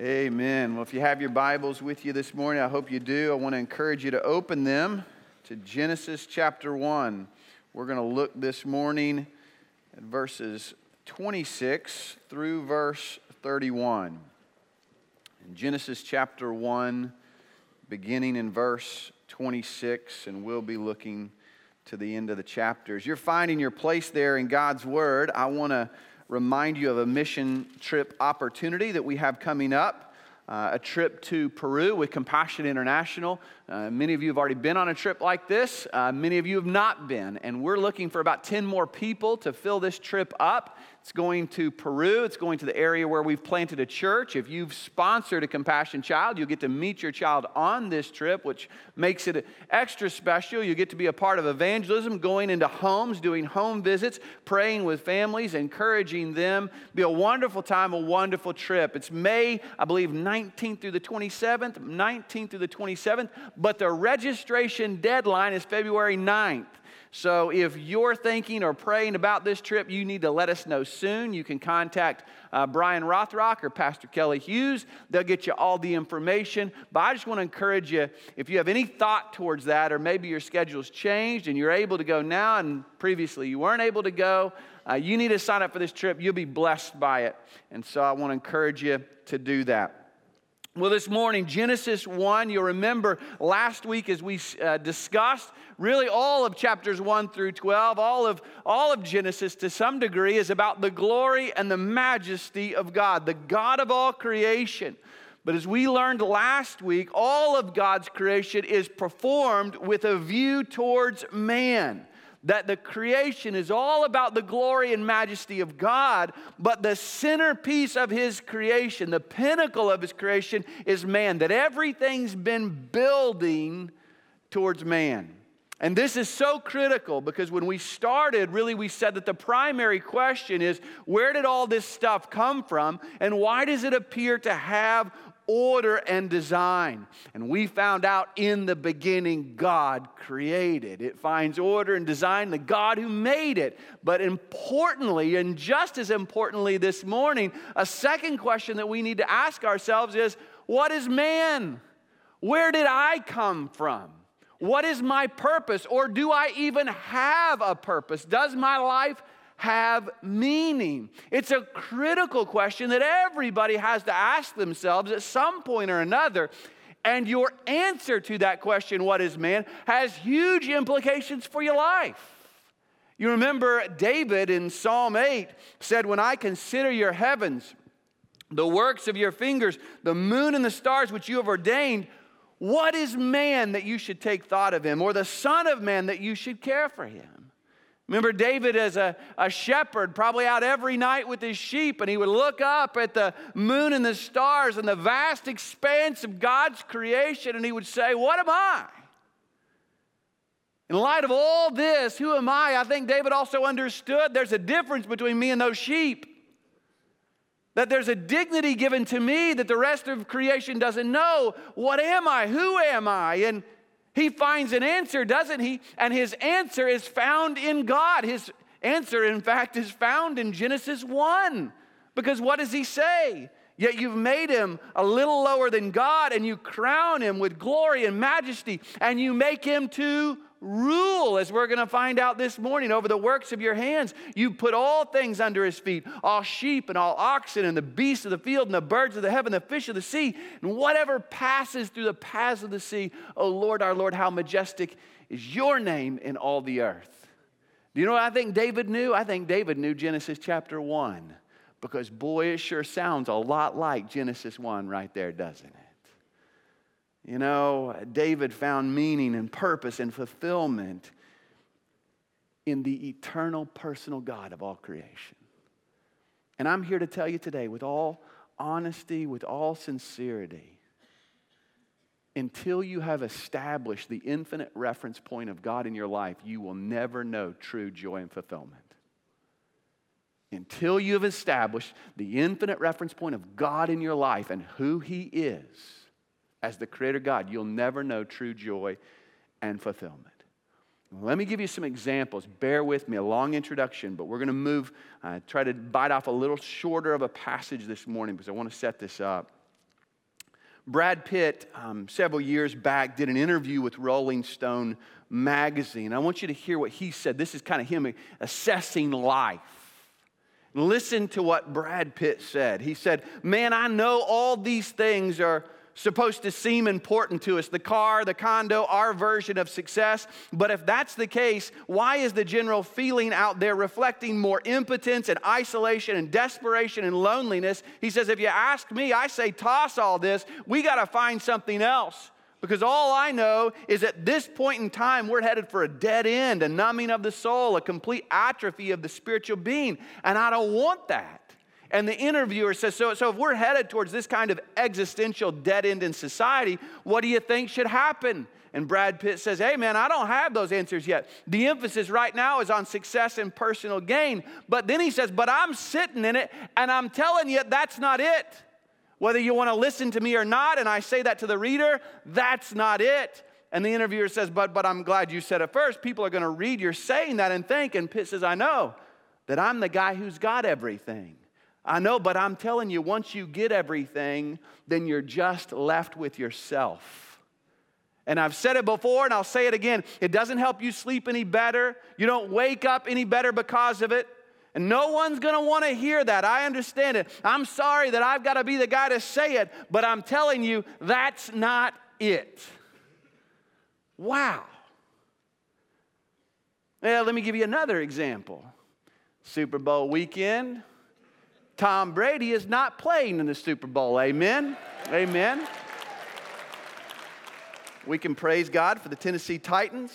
Amen. Well, if you have your Bibles with you this morning, I hope you do. I want to encourage you to open them to Genesis chapter 1. We're going to look this morning at verses 26 through verse 31. In Genesis chapter 1, beginning in verse 26, and we'll be looking to the end of the chapters. You're finding your place there in God's Word. I want to remind you of a mission trip opportunity that we have coming up. Uh, a trip to Peru with Compassion International. Uh, many of you have already been on a trip like this. Uh, many of you have not been. And we're looking for about 10 more people to fill this trip up. It's going to Peru. It's going to the area where we've planted a church. If you've sponsored a Compassion Child, you'll get to meet your child on this trip, which makes it extra special. You get to be a part of evangelism, going into homes, doing home visits, praying with families, encouraging them. Be a wonderful time, a wonderful trip. It's May, I believe, 19th through the 27th, 19th through the 27th, but the registration deadline is February 9th. So if you're thinking or praying about this trip, you need to let us know soon. You can contact uh, Brian Rothrock or Pastor Kelly Hughes. They'll get you all the information. But I just want to encourage you if you have any thought towards that, or maybe your schedule's changed and you're able to go now and previously you weren't able to go, uh, you need to sign up for this trip. You'll be blessed by it. And so I want to encourage you to do that. Well, this morning, Genesis 1, you'll remember last week as we uh, discussed, really all of chapters 1 through 12, all of, all of Genesis to some degree is about the glory and the majesty of God, the God of all creation. But as we learned last week, all of God's creation is performed with a view towards man that the creation is all about the glory and majesty of God, but the centerpiece of his creation, the pinnacle of his creation, is man, that everything's been building towards man. And this is so critical because when we started, really, we said that the primary question is where did all this stuff come from and why does it appear to have order and design. And we found out in the beginning, God created. It finds order and design, the God who made it. But importantly, and just as importantly this morning, a second question that we need to ask ourselves is what is man? Where did I come from? What is my purpose? Or do I even have a purpose? Does my life have meaning? It's a critical question that everybody has to ask themselves at some point or another. And your answer to that question, what is man, has huge implications for your life. You remember David in Psalm 8 said, When I consider your heavens, the works of your fingers, the moon and the stars which you have ordained, what is man that you should take thought of him, or the Son of Man that you should care for him? Remember David as a, a shepherd, probably out every night with his sheep, and he would look up at the moon and the stars and the vast expanse of God's creation, and he would say, What am I? In light of all this, who am I? I think David also understood there's a difference between me and those sheep. That there's a dignity given to me that the rest of creation doesn't know. What am I? Who am I? And he finds an answer, doesn't he? And his answer is found in God. His answer, in fact, is found in Genesis 1. Because what does he say? Yet you've made him a little lower than God, and you crown him with glory and majesty, and you make him to rule, as we're going to find out this morning, over the works of your hands. You put all things under his feet all sheep and all oxen, and the beasts of the field, and the birds of the heaven, the fish of the sea, and whatever passes through the paths of the sea. O Lord, our Lord, how majestic is your name in all the earth. Do you know what I think David knew? I think David knew Genesis chapter 1 because, boy, it sure sounds a lot like Genesis 1 right there, doesn't it? You know, David found meaning and purpose and fulfillment in the eternal personal God of all creation. And I'm here to tell you today, with all honesty, with all sincerity, until you have established the infinite reference point of God in your life, you will never know true joy and fulfillment. Until you have established the infinite reference point of God in your life and who He is as the Creator God, you'll never know true joy and fulfillment. Let me give you some examples. Bear with me, a long introduction, but we're going to move, uh, try to bite off a little shorter of a passage this morning because I want to set this up. Brad Pitt, um, several years back, did an interview with Rolling Stone magazine. I want you to hear what he said. This is kind of him assessing life. Listen to what Brad Pitt said. He said, Man, I know all these things are supposed to seem important to us the car, the condo, our version of success. But if that's the case, why is the general feeling out there reflecting more impotence and isolation and desperation and loneliness? He says, If you ask me, I say toss all this. We got to find something else. Because all I know is at this point in time, we're headed for a dead end, a numbing of the soul, a complete atrophy of the spiritual being. And I don't want that. And the interviewer says, so, so if we're headed towards this kind of existential dead end in society, what do you think should happen? And Brad Pitt says, Hey, man, I don't have those answers yet. The emphasis right now is on success and personal gain. But then he says, But I'm sitting in it, and I'm telling you, that's not it. Whether you want to listen to me or not, and I say that to the reader, that's not it. And the interviewer says, But, but I'm glad you said it first. People are going to read you're saying that and think. And Pitt says, I know that I'm the guy who's got everything. I know, but I'm telling you, once you get everything, then you're just left with yourself. And I've said it before and I'll say it again. It doesn't help you sleep any better. You don't wake up any better because of it. And no one's gonna wanna hear that. I understand it. I'm sorry that I've gotta be the guy to say it, but I'm telling you, that's not it. Wow. Well, let me give you another example. Super Bowl weekend, Tom Brady is not playing in the Super Bowl. Amen. Amen. We can praise God for the Tennessee Titans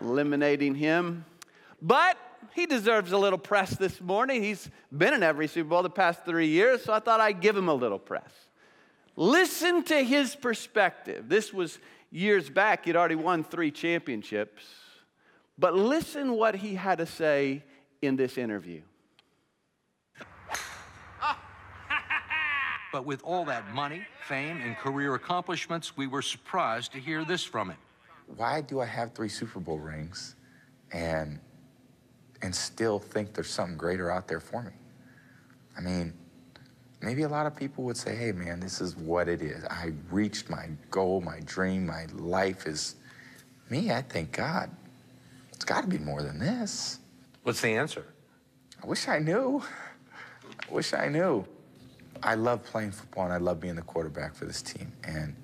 eliminating him. But he deserves a little press this morning. He's been in every Super Bowl the past three years, so I thought I'd give him a little press. Listen to his perspective. This was years back, he'd already won three championships. But listen what he had to say in this interview. But with all that money, fame, and career accomplishments, we were surprised to hear this from him. Why do I have three Super Bowl rings and and still think there's something greater out there for me? I mean, maybe a lot of people would say, hey man, this is what it is. I reached my goal, my dream, my life is me, I thank God. It's gotta be more than this. What's the answer? I wish I knew. I wish I knew. I love playing football and I love being the quarterback for this team. And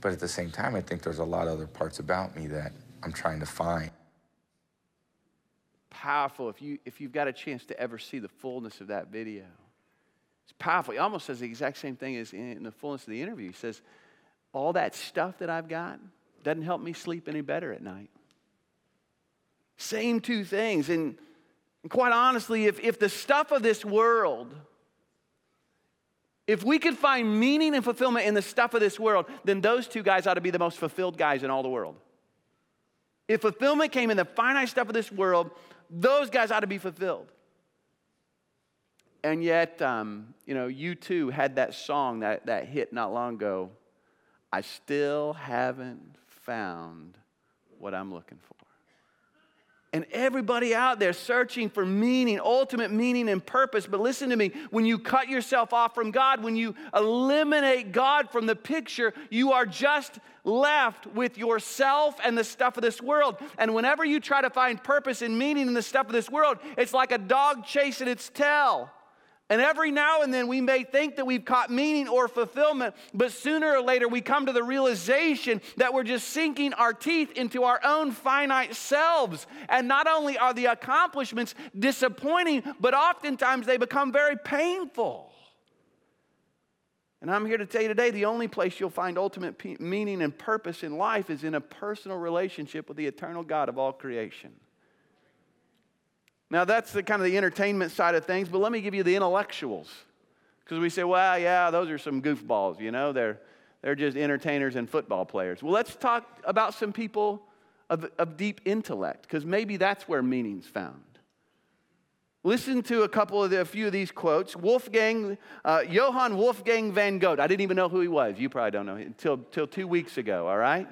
but at the same time, I think there's a lot of other parts about me that I'm trying to find. Powerful. If you if you've got a chance to ever see the fullness of that video, it's powerful. He almost says the exact same thing as in the fullness of the interview. He says, "All that stuff that I've got doesn't help me sleep any better at night." Same two things. And, and quite honestly, if, if the stuff of this world if we could find meaning and fulfillment in the stuff of this world, then those two guys ought to be the most fulfilled guys in all the world. If fulfillment came in the finite stuff of this world, those guys ought to be fulfilled. And yet, um, you know, U2 had that song that, that hit not long ago. I still haven't found what I'm looking for and everybody out there searching for meaning, ultimate meaning and purpose. But listen to me when you cut yourself off from God, when you eliminate God from the picture, you are just left with yourself and the stuff of this world. And whenever you try to find purpose and meaning in the stuff of this world, it's like a dog chasing its tail. And every now and then we may think that we've caught meaning or fulfillment, but sooner or later we come to the realization that we're just sinking our teeth into our own finite selves. And not only are the accomplishments disappointing, but oftentimes they become very painful. And I'm here to tell you today the only place you'll find ultimate meaning and purpose in life is in a personal relationship with the eternal God of all creation. Now, that's the kind of the entertainment side of things, but let me give you the intellectuals. Because we say, well, yeah, those are some goofballs, you know, they're, they're just entertainers and football players. Well, let's talk about some people of, of deep intellect, because maybe that's where meaning's found. Listen to a couple of the, a few of these quotes. Wolfgang, uh, Johann Wolfgang von Goethe. I didn't even know who he was. You probably don't know until, until two weeks ago, all right?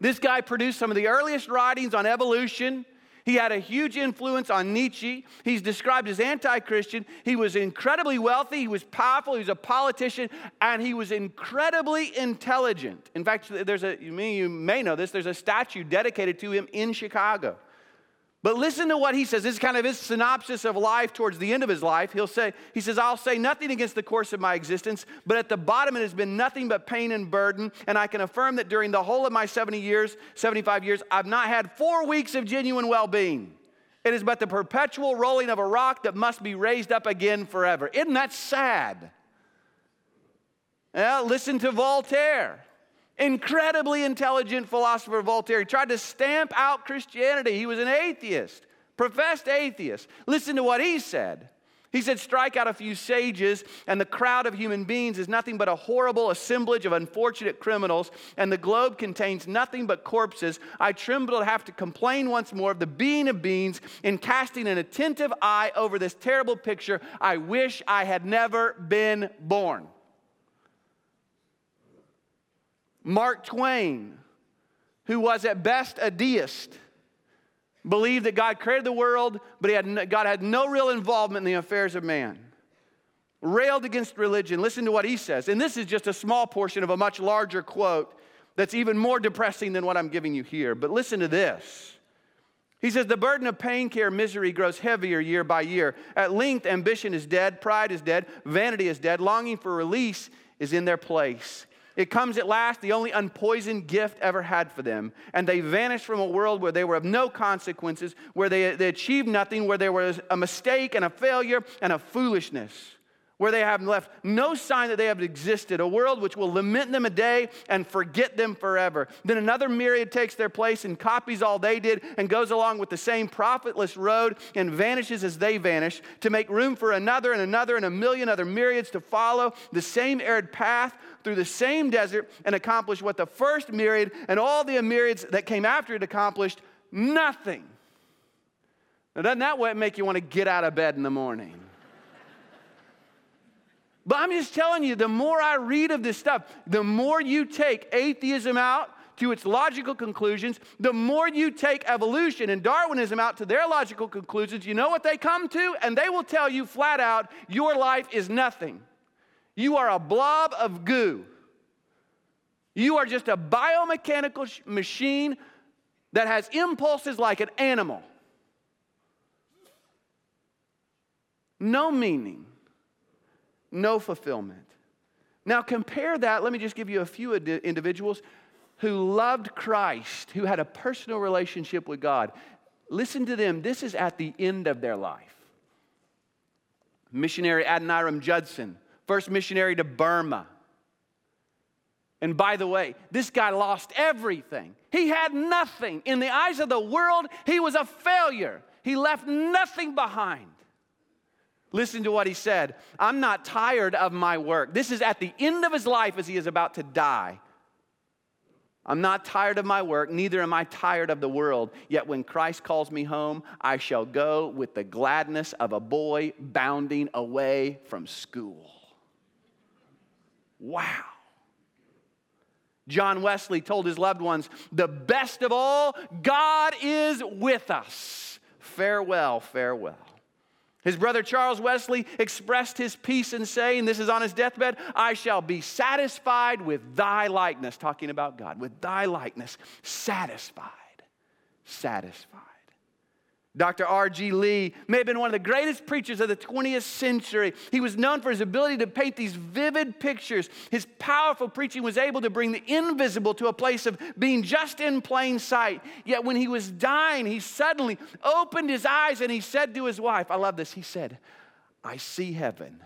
This guy produced some of the earliest writings on evolution He had a huge influence on Nietzsche. He's described as anti Christian. He was incredibly wealthy. He was powerful. He was a politician. And he was incredibly intelligent. In fact, there's a, you may, you may know this, there's a statue dedicated to him in Chicago. But listen to what he says. This is kind of his synopsis of life towards the end of his life. He'll say, he says, I'll say nothing against the course of my existence, but at the bottom it has been nothing but pain and burden. And I can affirm that during the whole of my 70 years, 75 years, I've not had four weeks of genuine well-being. It is but the perpetual rolling of a rock that must be raised up again forever. Isn't that sad? Yeah, listen to Voltaire. Incredibly intelligent philosopher Voltaire. He tried to stamp out Christianity. He was an atheist, professed atheist. Listen to what he said. He said, Strike out a few sages, and the crowd of human beings is nothing but a horrible assemblage of unfortunate criminals, and the globe contains nothing but corpses. I tremble to have to complain once more of the being of beings in casting an attentive eye over this terrible picture. I wish I had never been born. Mark Twain, who was at best a deist, believed that God created the world, but had, God had no real involvement in the affairs of man. Railed against religion. Listen to what he says. And this is just a small portion of a much larger quote that's even more depressing than what I'm giving you here. But listen to this. He says, The burden of pain, care, misery grows heavier year by year. At length, ambition is dead, pride is dead, vanity is dead, longing for release is in their place. It comes at last, the only unpoisoned gift ever had for them. And they vanished from a world where they were of no consequences, where they, they achieved nothing, where there was a mistake and a failure and a foolishness where they have left no sign that they have existed, a world which will lament them a day and forget them forever. Then another myriad takes their place and copies all they did and goes along with the same profitless road and vanishes as they vanish to make room for another and another and a million other myriads to follow the same arid path through the same desert and accomplish what the first myriad and all the myriads that came after it accomplished nothing. Now, doesn't that make you want to get out of bed in the morning? But I'm just telling you, the more I read of this stuff, the more you take atheism out to its logical conclusions, the more you take evolution and Darwinism out to their logical conclusions, you know what they come to? And they will tell you flat out your life is nothing. You are a blob of goo. You are just a biomechanical machine that has impulses like an animal. No meaning no fulfillment. Now, compare that. Let me just give you a few individuals who loved Christ, who had a personal relationship with God. Listen to them. This is at the end of their life. Missionary Adoniram Judson, first missionary to Burma. And by the way, this guy lost everything. He had nothing. In the eyes of the world, he was a failure. He left nothing behind. Listen to what he said. I'm not tired of my work. This is at the end of his life as he is about to die. I'm not tired of my work, neither am I tired of the world. Yet when Christ calls me home, I shall go with the gladness of a boy bounding away from school. Wow. John Wesley told his loved ones, The best of all, God is with us. Farewell, farewell. His brother Charles Wesley expressed his peace in saying, This is on his deathbed, I shall be satisfied with thy likeness, talking about God, with thy likeness, satisfied, satisfied. Dr. R.G. Lee may have been one of the greatest preachers of the 20th century. He was known for his ability to paint these vivid pictures. His powerful preaching was able to bring the invisible to a place of being just in plain sight. Yet when he was dying, he suddenly opened his eyes and he said to his wife, I love this, he said, I see heaven.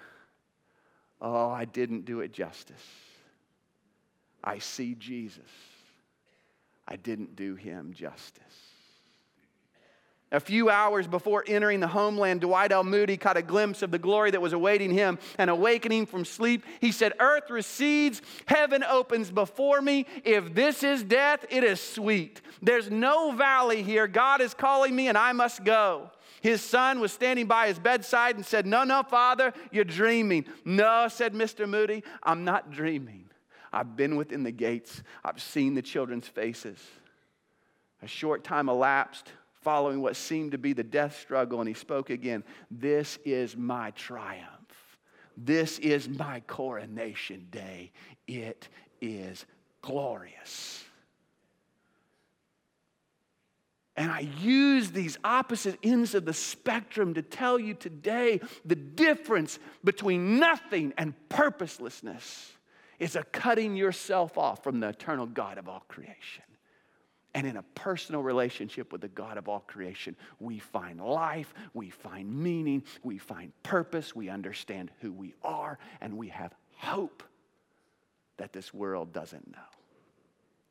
Oh, I didn't do it justice. I see Jesus. I didn't do him justice. A few hours before entering the homeland, Dwight L. Moody caught a glimpse of the glory that was awaiting him and awakening from sleep. He said, Earth recedes, heaven opens before me. If this is death, it is sweet. There's no valley here. God is calling me, and I must go. His son was standing by his bedside and said, No, no, Father, you're dreaming. No, said Mr. Moody, I'm not dreaming. I've been within the gates, I've seen the children's faces. A short time elapsed following what seemed to be the death struggle, and he spoke again This is my triumph. This is my coronation day. It is glorious. And I use these opposite ends of the spectrum to tell you today the difference between nothing and purposelessness is a cutting yourself off from the eternal God of all creation. And in a personal relationship with the God of all creation, we find life, we find meaning, we find purpose, we understand who we are, and we have hope that this world doesn't know.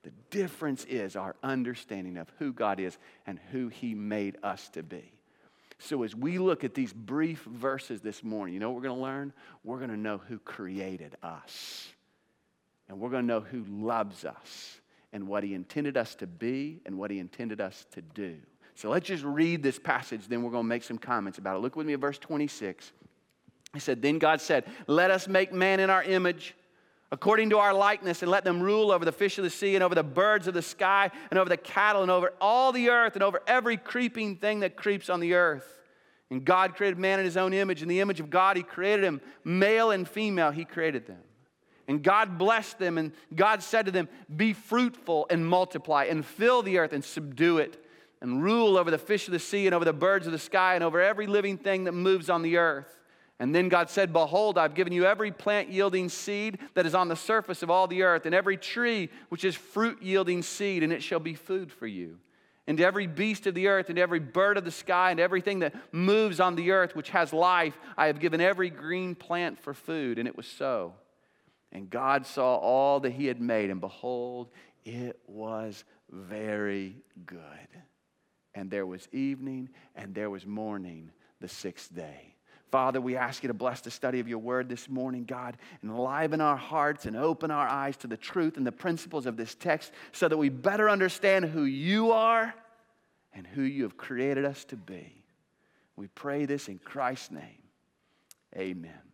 The difference is our understanding of who God is and who He made us to be. So, as we look at these brief verses this morning, you know what we're going to learn? We're going to know who created us. And we're going to know who loves us and what He intended us to be and what He intended us to do. So, let's just read this passage, then we're going to make some comments about it. Look with me at verse 26. He said, Then God said, Let us make man in our image according to our likeness, and let them rule over the fish of the sea, and over the birds of the sky, and over the cattle, and over all the earth, and over every creeping thing that creeps on the earth. And God created man in his own image. In the image of God, he created him. Male and female, he created them. And God blessed them, and God said to them, Be fruitful and multiply, and fill the earth and subdue it, and rule over the fish of the sea, and over the birds of the sky, and over every living thing that moves on the earth. And then God said, Behold, I've given you every plant yielding seed that is on the surface of all the earth, and every tree which is fruit yielding seed, and it shall be food for you. And every beast of the earth, and every bird of the sky, and everything that moves on the earth which has life, I have given every green plant for food. And it was so. And God saw all that He had made, and behold, it was very good. And there was evening, and there was morning the sixth day. Father, we ask you to bless the study of your word this morning, God, enliven our hearts and open our eyes to the truth and the principles of this text so that we better understand who you are and who you have created us to be. We pray this in Christ's name. Amen.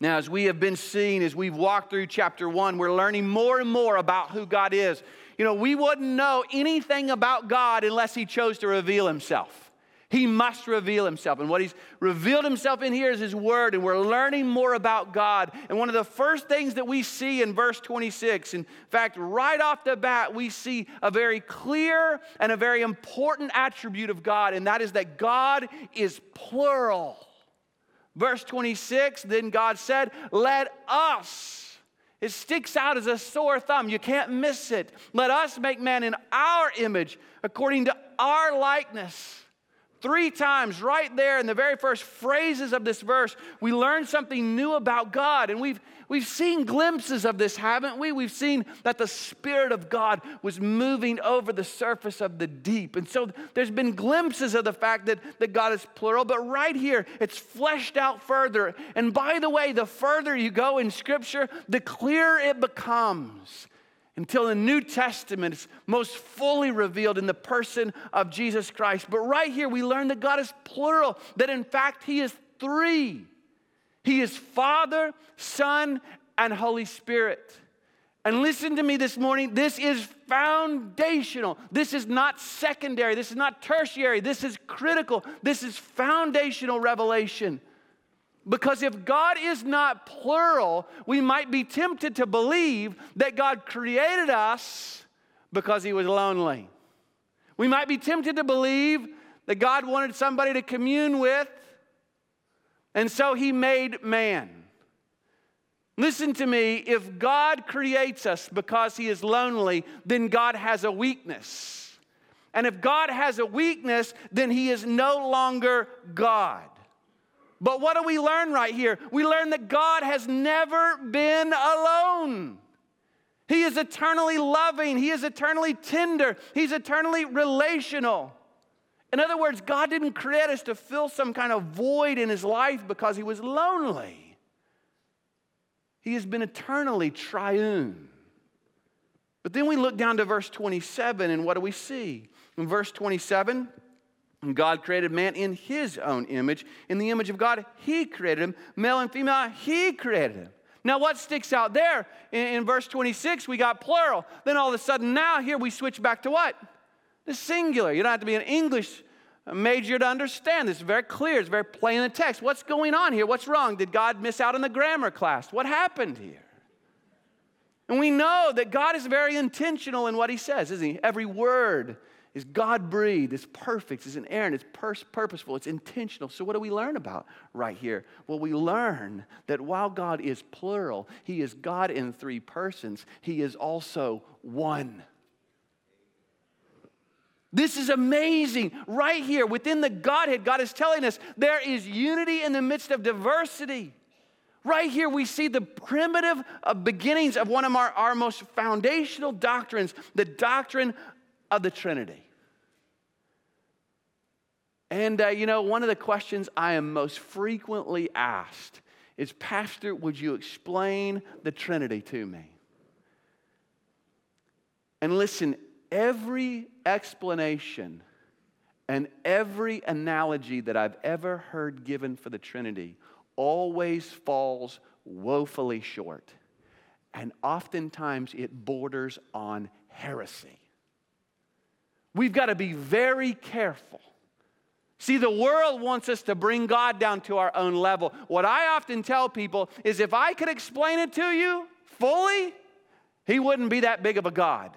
Now, as we have been seeing, as we've walked through chapter one, we're learning more and more about who God is. You know, we wouldn't know anything about God unless He chose to reveal Himself. He must reveal himself. And what he's revealed himself in here is his word, and we're learning more about God. And one of the first things that we see in verse 26, in fact, right off the bat, we see a very clear and a very important attribute of God, and that is that God is plural. Verse 26, then God said, Let us. It sticks out as a sore thumb. You can't miss it. Let us make man in our image, according to our likeness. Three times, right there in the very first phrases of this verse, we learn something new about God. And we've, we've seen glimpses of this, haven't we? We've seen that the Spirit of God was moving over the surface of the deep. And so there's been glimpses of the fact that, that God is plural, but right here, it's fleshed out further. And by the way, the further you go in Scripture, the clearer it becomes until the New Testament is most fully revealed in the person of Jesus Christ. But right here, we learn that God is plural, that in fact, He is three He is Father, Son, and Holy Spirit. And listen to me this morning, this is foundational. This is not secondary. This is not tertiary. This is critical. This is foundational revelation. Because if God is not plural, we might be tempted to believe that God created us because he was lonely. We might be tempted to believe that God wanted somebody to commune with, and so he made man. Listen to me, if God creates us because he is lonely, then God has a weakness. And if God has a weakness, then he is no longer God. But what do we learn right here? We learn that God has never been alone. He is eternally loving, He is eternally tender, He's eternally relational. In other words, God didn't create us to fill some kind of void in His life because He was lonely. He has been eternally triune. But then we look down to verse 27, and what do we see? In verse 27, and God created man in his own image. In the image of God, he created him. Male and female, he created him. Now, what sticks out there in, in, verse 26, we got plural. Then all of a sudden, now here we switch back to what? The singular. You don't have to be an English major to understand this. It's very clear, it's very plain in the text. What's going on here? What's wrong? Did God miss out on the grammar class? What happened here? And we know that God is very intentional in what he says, isn't he? Every word is God breathed, it's perfect, it's inerrant, it's pur- purposeful, it's intentional. So, what do we learn about right here? Well, we learn that while God is plural, he is God in three persons, he is also one. This is amazing. Right here within the Godhead, God is telling us there is unity in the midst of diversity. Right here, we see the primitive uh, beginnings of one of our, our most foundational doctrines the doctrine of the Trinity. And, uh, you know, one of the questions I am most frequently asked is Pastor, would you explain the Trinity to me? And listen, every explanation and every analogy that I've ever heard given for the Trinity always falls woefully short. And oftentimes it borders on heresy. We've got to be very careful. See, the world wants us to bring God down to our own level. What I often tell people is if I could explain it to you fully, He wouldn't be that big of a God.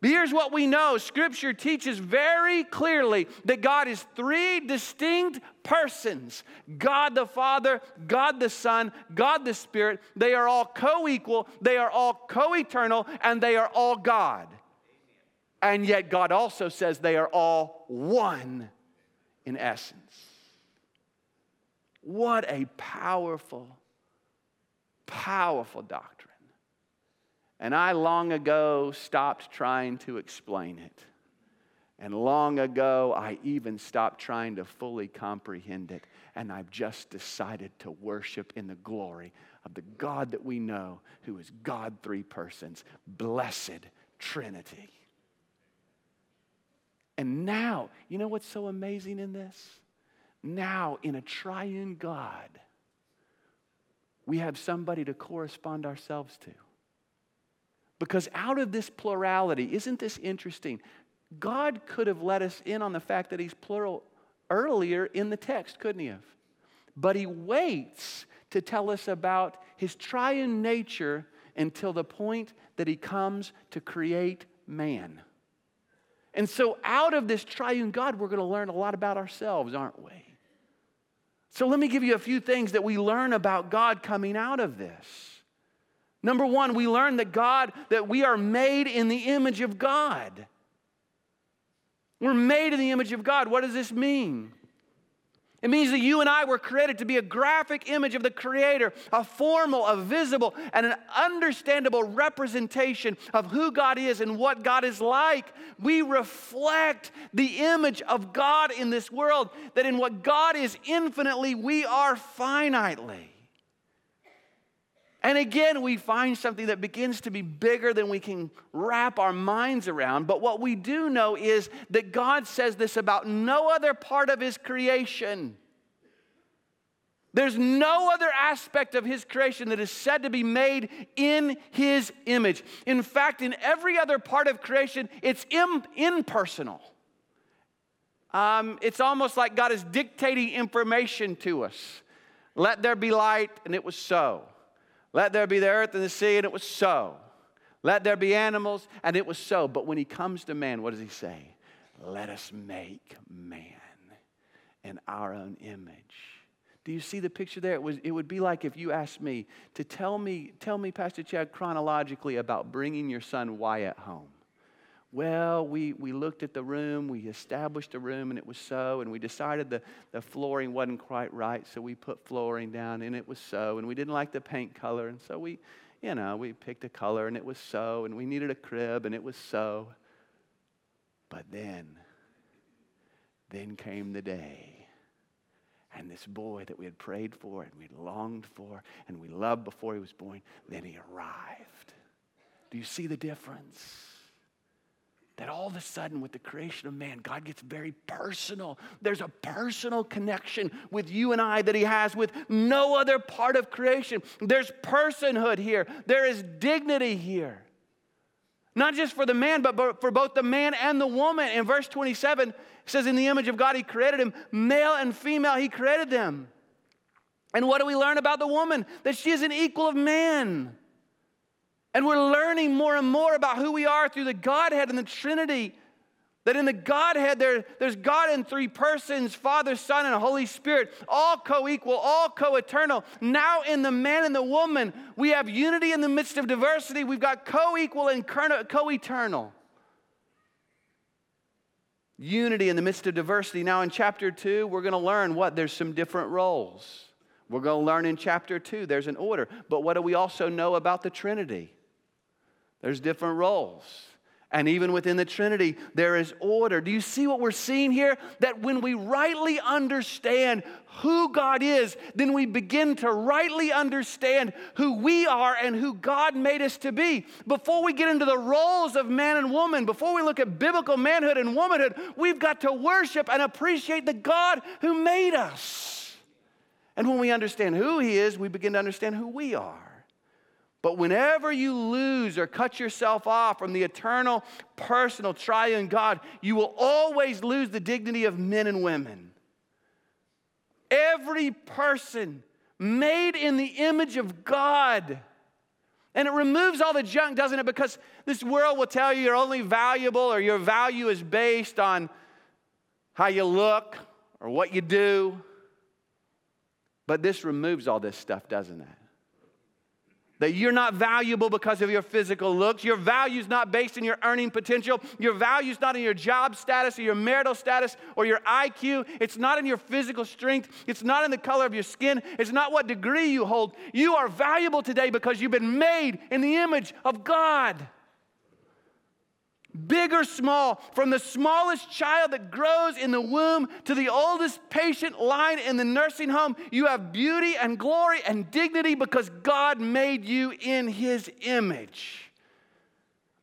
But here's what we know Scripture teaches very clearly that God is three distinct persons God the Father, God the Son, God the Spirit. They are all co equal, they are all co eternal, and they are all God. And yet, God also says they are all one in essence. What a powerful, powerful doctrine. And I long ago stopped trying to explain it. And long ago, I even stopped trying to fully comprehend it. And I've just decided to worship in the glory of the God that we know, who is God three persons, blessed Trinity. And now, you know what's so amazing in this? Now, in a triune God, we have somebody to correspond ourselves to. Because out of this plurality, isn't this interesting? God could have let us in on the fact that He's plural earlier in the text, couldn't He have? But He waits to tell us about His triune nature until the point that He comes to create man. And so, out of this triune God, we're going to learn a lot about ourselves, aren't we? So, let me give you a few things that we learn about God coming out of this. Number one, we learn that God, that we are made in the image of God. We're made in the image of God. What does this mean? It means that you and I were created to be a graphic image of the Creator, a formal, a visible, and an understandable representation of who God is and what God is like. We reflect the image of God in this world, that in what God is infinitely, we are finitely. And again, we find something that begins to be bigger than we can wrap our minds around. But what we do know is that God says this about no other part of His creation. There's no other aspect of His creation that is said to be made in His image. In fact, in every other part of creation, it's impersonal. Um, it's almost like God is dictating information to us. Let there be light, and it was so. Let there be the earth and the sea, and it was so. Let there be animals, and it was so. But when he comes to man, what does he say? Let us make man in our own image. Do you see the picture there? It, was, it would be like if you asked me to tell me, tell me, Pastor Chad, chronologically about bringing your son Wyatt home. Well, we, we looked at the room, we established a room, and it was so, and we decided the, the flooring wasn't quite right, so we put flooring down, and it was so, and we didn't like the paint color, and so we, you know, we picked a color, and it was so, and we needed a crib, and it was so. But then, then came the day, and this boy that we had prayed for, and we longed for, and we loved before he was born, then he arrived. Do you see the difference? That all of a sudden, with the creation of man, God gets very personal. There's a personal connection with you and I that He has with no other part of creation. There's personhood here, there is dignity here. not just for the man, but for both the man and the woman. In verse 27, it says, In the image of God, He created him, male and female, He created them. And what do we learn about the woman? That she is an equal of man. And we're learning more and more about who we are through the Godhead and the Trinity. That in the Godhead, there, there's God in three persons Father, Son, and Holy Spirit, all co equal, all co eternal. Now, in the man and the woman, we have unity in the midst of diversity. We've got co equal and co eternal. Unity in the midst of diversity. Now, in chapter two, we're going to learn what? There's some different roles. We're going to learn in chapter two, there's an order. But what do we also know about the Trinity? There's different roles. And even within the Trinity, there is order. Do you see what we're seeing here? That when we rightly understand who God is, then we begin to rightly understand who we are and who God made us to be. Before we get into the roles of man and woman, before we look at biblical manhood and womanhood, we've got to worship and appreciate the God who made us. And when we understand who He is, we begin to understand who we are. But whenever you lose or cut yourself off from the eternal, personal, triune God, you will always lose the dignity of men and women. Every person made in the image of God. And it removes all the junk, doesn't it? Because this world will tell you you're only valuable or your value is based on how you look or what you do. But this removes all this stuff, doesn't it? That you're not valuable because of your physical looks. Your value is not based in your earning potential. Your value is not in your job status or your marital status or your IQ. It's not in your physical strength. It's not in the color of your skin. It's not what degree you hold. You are valuable today because you've been made in the image of God big or small, from the smallest child that grows in the womb to the oldest patient lying in the nursing home, you have beauty and glory and dignity because God made you in His image.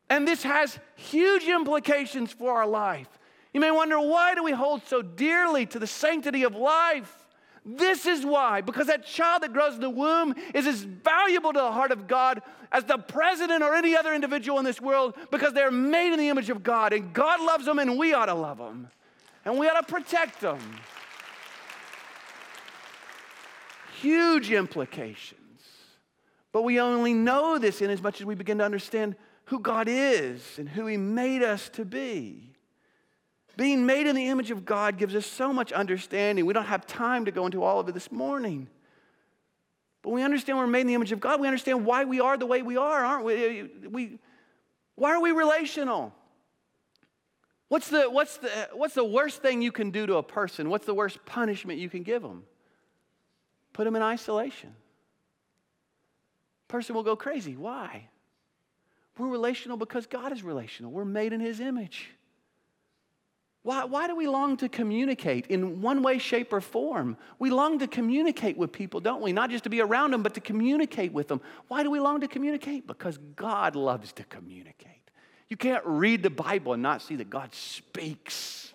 And this has huge implications for our life. You may wonder why do we hold so dearly to the sanctity of life? This is why, because that child that grows in the womb is as valuable to the heart of God as the president or any other individual in this world because they're made in the image of God and God loves them and we ought to love them and we ought to protect them. Huge implications. But we only know this in as much as we begin to understand who God is and who He made us to be. Being made in the image of God gives us so much understanding. We don't have time to go into all of it this morning. But we understand we're made in the image of God. We understand why we are the way we are, aren't we? we why are we relational? What's the, what's, the, what's the worst thing you can do to a person? What's the worst punishment you can give them? Put them in isolation. Person will go crazy. Why? We're relational because God is relational. We're made in His image. Why, why do we long to communicate in one way, shape, or form? We long to communicate with people, don't we? Not just to be around them, but to communicate with them. Why do we long to communicate? Because God loves to communicate. You can't read the Bible and not see that God speaks.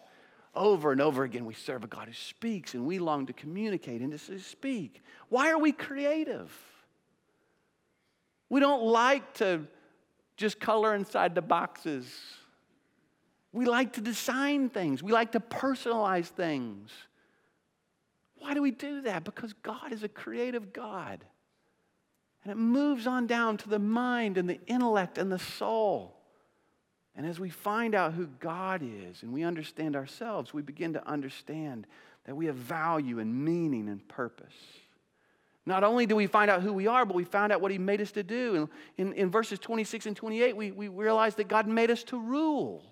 Over and over again, we serve a God who speaks, and we long to communicate and to speak. Why are we creative? We don't like to just color inside the boxes we like to design things, we like to personalize things. Why do we do that? Because God is a creative God. And it moves on down to the mind and the intellect and the soul. And as we find out who God is and we understand ourselves, we begin to understand that we have value and meaning and purpose. Not only do we find out who we are, but we find out what He made us to do. In, in, in verses 26 and 28, we, we realize that God made us to rule.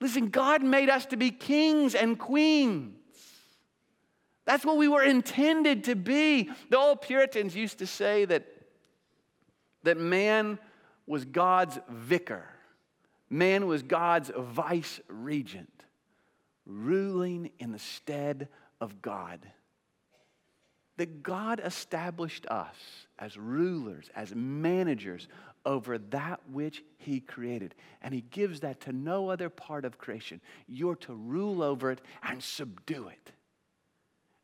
Listen, God made us to be kings and queens. That's what we were intended to be. The old Puritans used to say that, that man was God's vicar, man was God's vice regent, ruling in the stead of God. That God established us as rulers, as managers over that which He created. And He gives that to no other part of creation. You're to rule over it and subdue it.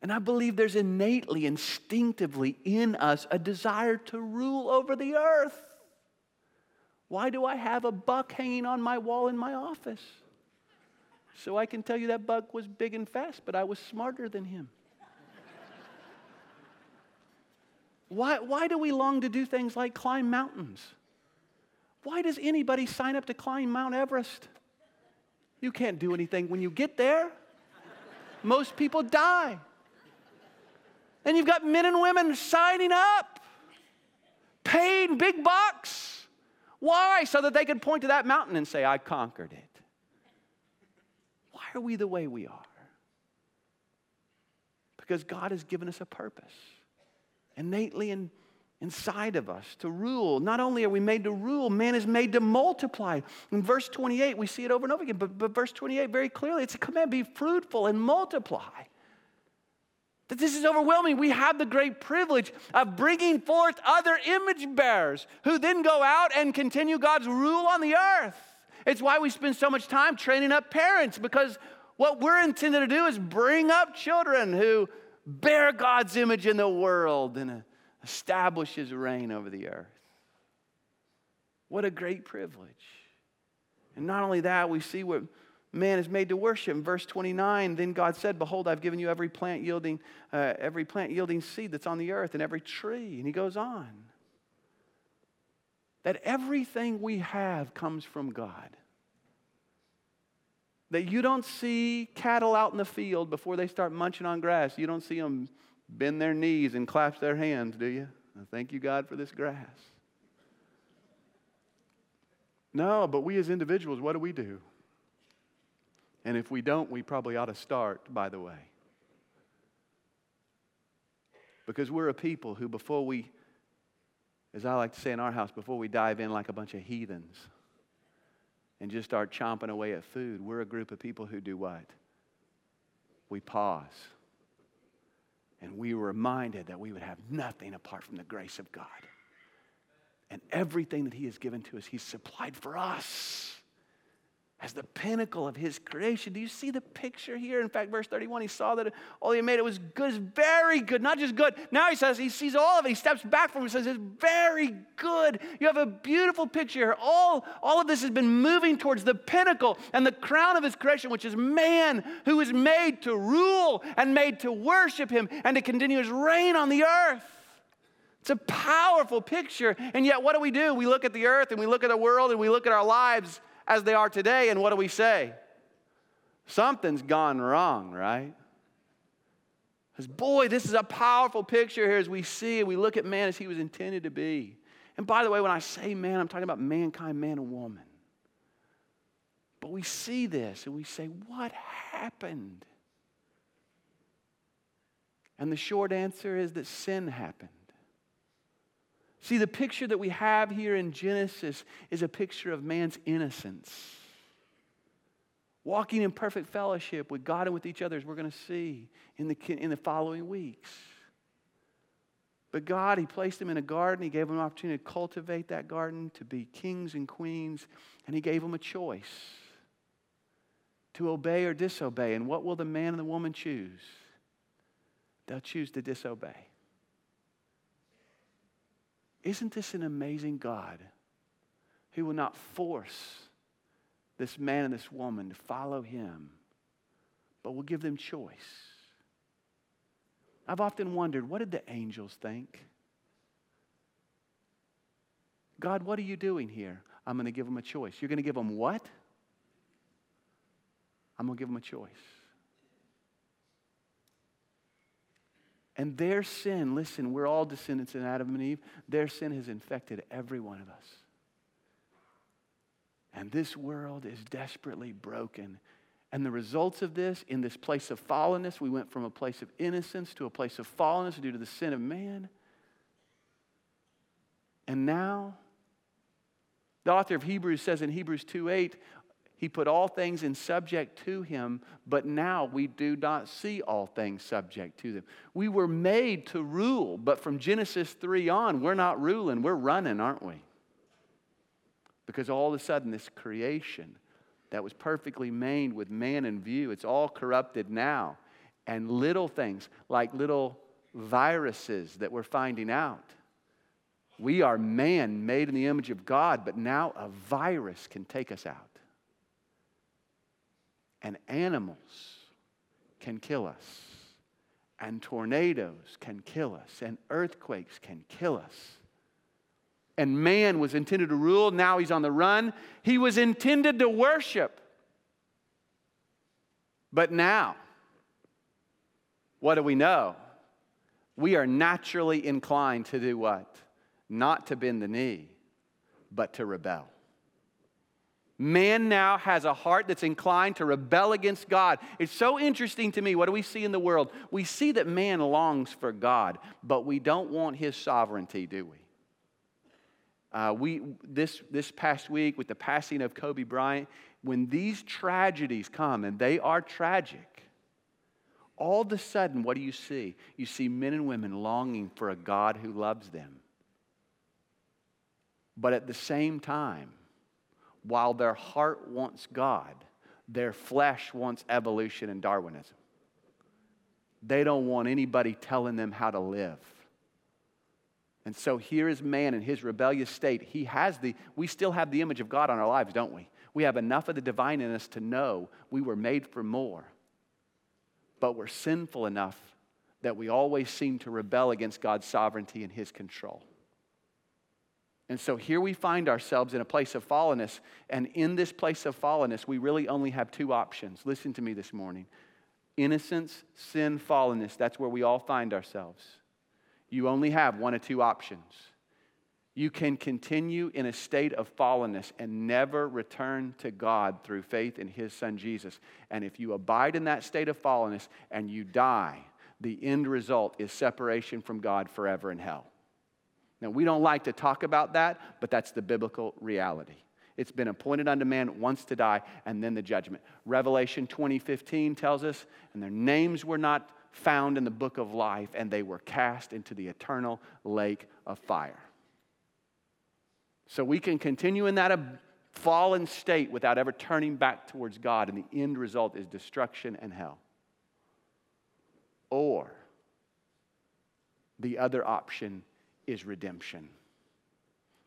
And I believe there's innately, instinctively in us a desire to rule over the earth. Why do I have a buck hanging on my wall in my office? So I can tell you that buck was big and fast, but I was smarter than him. why, why do we long to do things like climb mountains? Why does anybody sign up to climb Mount Everest? You can't do anything when you get there. Most people die. And you've got men and women signing up, paying big bucks. Why? So that they could point to that mountain and say, I conquered it. Why are we the way we are? Because God has given us a purpose innately in, inside of us to rule. Not only are we made to rule, man is made to multiply. In verse 28, we see it over and over again, but, but verse 28 very clearly, it's a command be fruitful and multiply. That this is overwhelming. We have the great privilege of bringing forth other image bearers who then go out and continue God's rule on the earth. It's why we spend so much time training up parents because what we're intended to do is bring up children who bear God's image in the world and establish his reign over the earth. What a great privilege. And not only that, we see what man is made to worship. In verse 29, then God said, Behold, I've given you every plant yielding, uh, every plant yielding seed that's on the earth and every tree. And he goes on. That everything we have comes from God. That you don't see cattle out in the field before they start munching on grass. You don't see them bend their knees and clasp their hands, do you? Thank you, God, for this grass. No, but we as individuals, what do we do? And if we don't, we probably ought to start, by the way. Because we're a people who, before we, as I like to say in our house, before we dive in like a bunch of heathens and just start chomping away at food, we're a group of people who do what? We pause. And we were reminded that we would have nothing apart from the grace of God. And everything that He has given to us, He's supplied for us as the pinnacle of his creation. Do you see the picture here? In fact, verse 31, he saw that all he made it was good, it's very good, not just good. Now he says he sees all of it. He steps back from it and says, It's very good. You have a beautiful picture here. All, all of this has been moving towards the pinnacle and the crown of his creation, which is man who is made to rule and made to worship him and to continue his reign on the earth. It's a powerful picture. And yet, what do we do? We look at the earth and we look at the world and we look at our lives as they are today, and what do we say? Something's gone wrong, right? Because, boy, this is a powerful picture here as we see and we look at man as he was intended to be. And by the way, when I say man, I'm talking about mankind, man and woman. But we see this and we say, what happened? And the short answer is that sin happened. See, the picture that we have here in Genesis is a picture of man's innocence. Walking in perfect fellowship with God and with each other, as we're going to see in the, in the following weeks. But God, He placed them in a garden. He gave them an opportunity to cultivate that garden, to be kings and queens, and He gave them a choice to obey or disobey. And what will the man and the woman choose? They'll choose to disobey. Isn't this an amazing God who will not force this man and this woman to follow him, but will give them choice? I've often wondered what did the angels think? God, what are you doing here? I'm going to give them a choice. You're going to give them what? I'm going to give them a choice. And their sin, listen, we're all descendants of Adam and Eve. Their sin has infected every one of us. And this world is desperately broken. And the results of this, in this place of fallenness, we went from a place of innocence to a place of fallenness due to the sin of man. And now, the author of Hebrews says in Hebrews 2 8, he put all things in subject to him, but now we do not see all things subject to them. We were made to rule, but from Genesis 3 on, we're not ruling, we're running, aren't we? Because all of a sudden, this creation that was perfectly made with man in view, it's all corrupted now. And little things like little viruses that we're finding out We are man made in the image of God, but now a virus can take us out. And animals can kill us. And tornadoes can kill us. And earthquakes can kill us. And man was intended to rule, now he's on the run. He was intended to worship. But now, what do we know? We are naturally inclined to do what? Not to bend the knee, but to rebel. Man now has a heart that's inclined to rebel against God. It's so interesting to me. What do we see in the world? We see that man longs for God, but we don't want his sovereignty, do we? Uh, we this, this past week, with the passing of Kobe Bryant, when these tragedies come, and they are tragic, all of a sudden, what do you see? You see men and women longing for a God who loves them. But at the same time, while their heart wants God, their flesh wants evolution and Darwinism. They don't want anybody telling them how to live. And so here is man in his rebellious state. He has the, we still have the image of God on our lives, don't we? We have enough of the divine in us to know we were made for more. But we're sinful enough that we always seem to rebel against God's sovereignty and his control. And so here we find ourselves in a place of fallenness. And in this place of fallenness, we really only have two options. Listen to me this morning innocence, sin, fallenness. That's where we all find ourselves. You only have one of two options. You can continue in a state of fallenness and never return to God through faith in His Son Jesus. And if you abide in that state of fallenness and you die, the end result is separation from God forever in hell. Now, we don't like to talk about that, but that's the biblical reality. It's been appointed unto man once to die and then the judgment. Revelation 20:15 tells us, and their names were not found in the book of life, and they were cast into the eternal lake of fire. So we can continue in that fallen state without ever turning back towards God, and the end result is destruction and hell. Or the other option is redemption.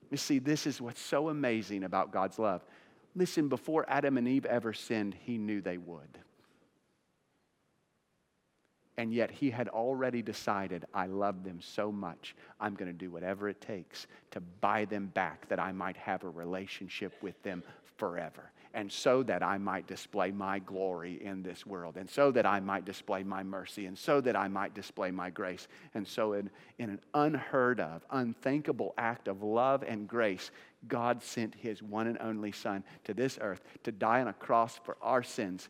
You see, this is what's so amazing about God's love. Listen, before Adam and Eve ever sinned, He knew they would. And yet he had already decided, I love them so much, I'm going to do whatever it takes to buy them back that I might have a relationship with them forever. And so that I might display my glory in this world, and so that I might display my mercy, and so that I might display my grace. And so, in, in an unheard of, unthinkable act of love and grace, God sent his one and only Son to this earth to die on a cross for our sins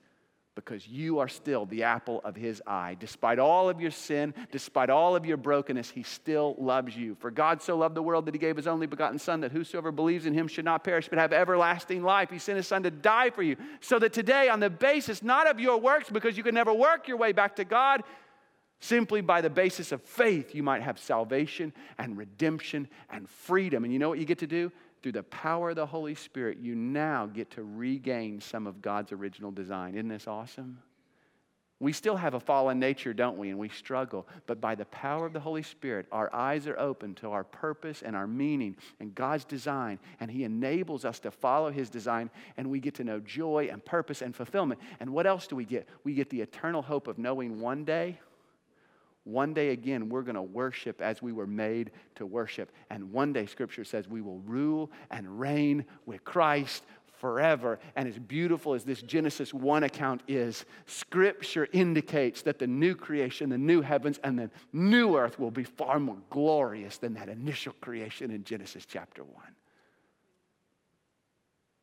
because you are still the apple of his eye. Despite all of your sin, despite all of your brokenness, he still loves you. For God so loved the world that he gave his only begotten Son, that whosoever believes in him should not perish but have everlasting life. He sent his Son to die for you. So that today, on the basis not of your works, because you can never work your way back to God, simply by the basis of faith, you might have salvation and redemption and freedom. And you know what you get to do? Through the power of the Holy Spirit, you now get to regain some of God's original design. Isn't this awesome? We still have a fallen nature, don't we? And we struggle. But by the power of the Holy Spirit, our eyes are open to our purpose and our meaning and God's design. And He enables us to follow His design. And we get to know joy and purpose and fulfillment. And what else do we get? We get the eternal hope of knowing one day one day again, we're going to worship as we were made to worship. And one day, Scripture says, we will rule and reign with Christ forever. And as beautiful as this Genesis 1 account is, Scripture indicates that the new creation, the new heavens, and the new earth will be far more glorious than that initial creation in Genesis chapter 1.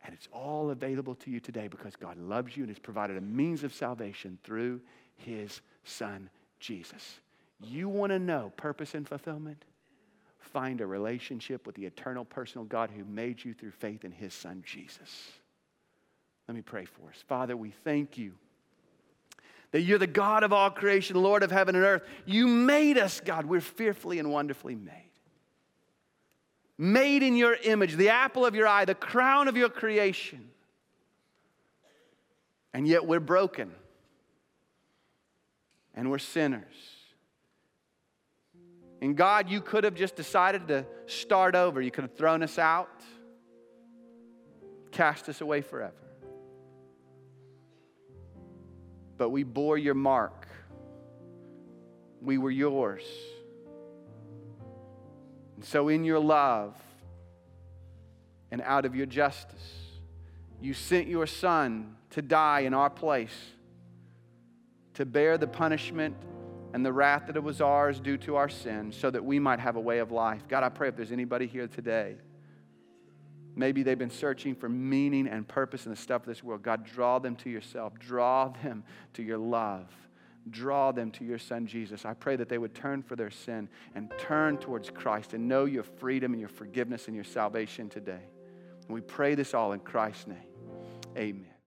And it's all available to you today because God loves you and has provided a means of salvation through his Son, Jesus. You want to know purpose and fulfillment? Find a relationship with the eternal personal God who made you through faith in his son Jesus. Let me pray for us. Father, we thank you that you're the God of all creation, Lord of heaven and earth. You made us, God. We're fearfully and wonderfully made. Made in your image, the apple of your eye, the crown of your creation. And yet we're broken and we're sinners And God, you could have just decided to start over. You could have thrown us out, cast us away forever. But we bore your mark. We were yours. And so, in your love and out of your justice, you sent your Son to die in our place, to bear the punishment and the wrath that it was ours due to our sin, so that we might have a way of life. God, I pray if there's anybody here today, maybe they've been searching for meaning and purpose in the stuff of this world. God, draw them to yourself, draw them to your love draw them to your son Jesus. I pray that they would turn for their sin and turn towards Christ and know your freedom and your forgiveness and your salvation today. And we pray this all in Christ's name. Amen.